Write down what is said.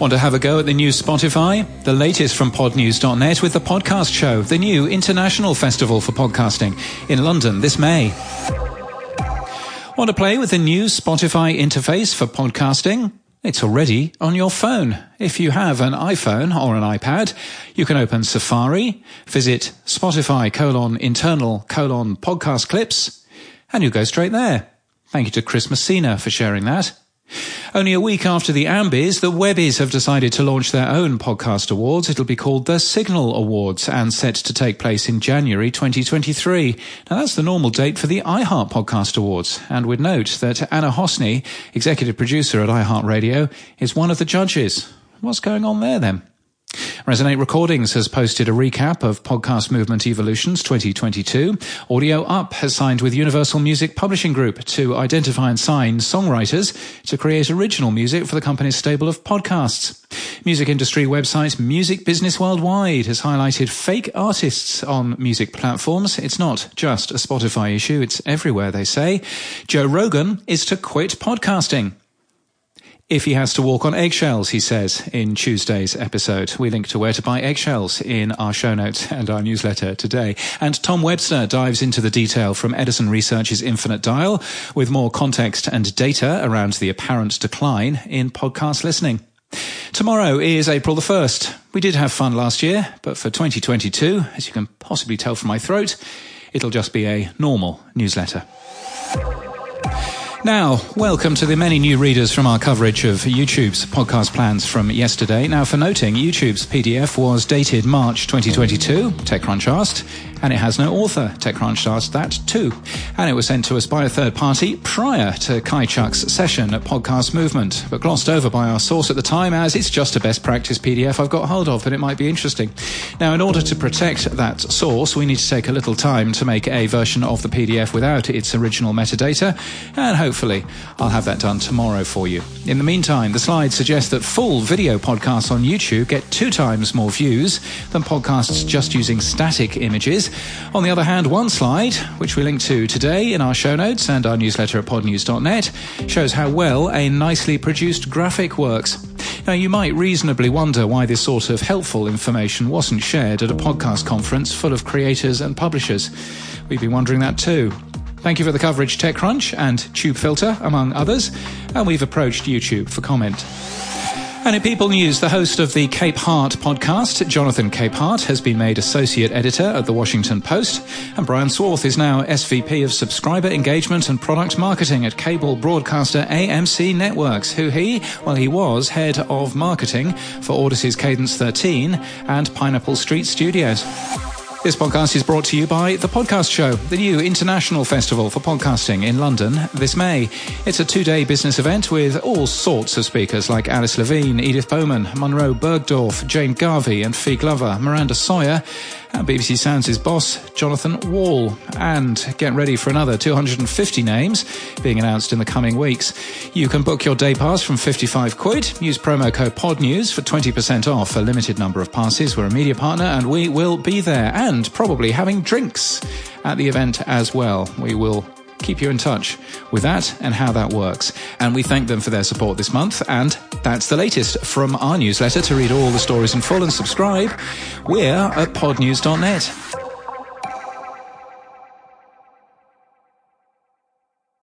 Want to have a go at the new Spotify? The latest from podnews.net with the podcast show, the new International Festival for Podcasting in London this May. Want to play with the new Spotify interface for podcasting? It's already on your phone. If you have an iPhone or an iPad, you can open Safari, visit Spotify colon internal colon podcast clips, and you go straight there. Thank you to Chris Messina for sharing that. Only a week after the Ambies, the Webbies have decided to launch their own podcast awards. It'll be called the Signal Awards and set to take place in January 2023. Now that's the normal date for the iHeart Podcast Awards. And we'd note that Anna Hossnieh, executive producer at iHeartRadio, is one of the judges. What's going on there then? Resonate Recordings has posted a recap of Podcast Movement Evolutions 2022. Audio Up has signed with Universal Music Publishing Group to identify and sign songwriters to create original music for the company's stable of podcasts. Music industry website Music Business Worldwide has highlighted fake artists on music platforms. It's not just a Spotify issue, it's everywhere, they say. Joe Rogan is to quit podcasting if he has to walk on eggshells, he says in Tuesday's episode. We link to where to buy eggshells in our show notes and our newsletter today. And Tom Webster dives into the detail from Edison Research's Infinite Dial with more context and data around the apparent decline in podcast listening. Tomorrow is April the 1st. We did have fun last year, but for 2022, as you can possibly tell from my throat, it'll just be a normal newsletter. Now, welcome to the many new readers from our coverage of YouTube's podcast plans from yesterday. Now, for noting, YouTube's PDF was dated March 2022, TechCrunch asked, and it has no author. TechCrunch asked that too. And it was sent to us by a third party prior to Kai Chuk's session at Podcast Movement, but glossed over by our source at the time as it's just a best practice PDF I've got hold of, but it might be interesting. Now, in order to protect that source, we need to take a little time to make a version of the PDF without its original metadata, and hopefully I'll have that done tomorrow for you. In the meantime, the slides suggest that full video podcasts on YouTube get two times more views than podcasts just using static images. On the other hand, one slide, which we link to today in our show notes and our newsletter at podnews.net, shows how well a nicely produced graphic works. Now, you might reasonably wonder why this sort of helpful information wasn't shared at a podcast conference full of creators and publishers. We've been wondering that too. Thank you for the coverage, TechCrunch and TubeFilter, among others, and we've approached YouTube for comment. And in People News, the host of the Cape Capehart podcast, Jonathan Cape Capehart, has been made associate editor at the Washington Post, and Brian Swarth is now SVP of subscriber engagement and product marketing at cable broadcaster AMC Networks, who he, well, he was head of marketing for Audacy's Cadence 13 and Pineapple Street Studios. This podcast is brought to you by The Podcast Show, the new international festival for podcasting in London this May. It's a two day business event with all sorts of speakers like Alice Levine, Edith Bowman, Monroe Bergdorf, Jane Garvey, and Fi Glover, Miranda Sawyer, and BBC Sounds' boss, Jonathan Wall. And get ready for another 250 names being announced in the coming weeks. You can book your day pass from 55 quid. Use promo code PODNEWS for 20% off a limited number of passes. We're a media partner and we will be there and probably having drinks at the event as well. We will keep you in touch with that and how that works. And we thank them for their support this month. And that's the latest from our newsletter. To read all the stories in full and subscribe, we're at podnews.net.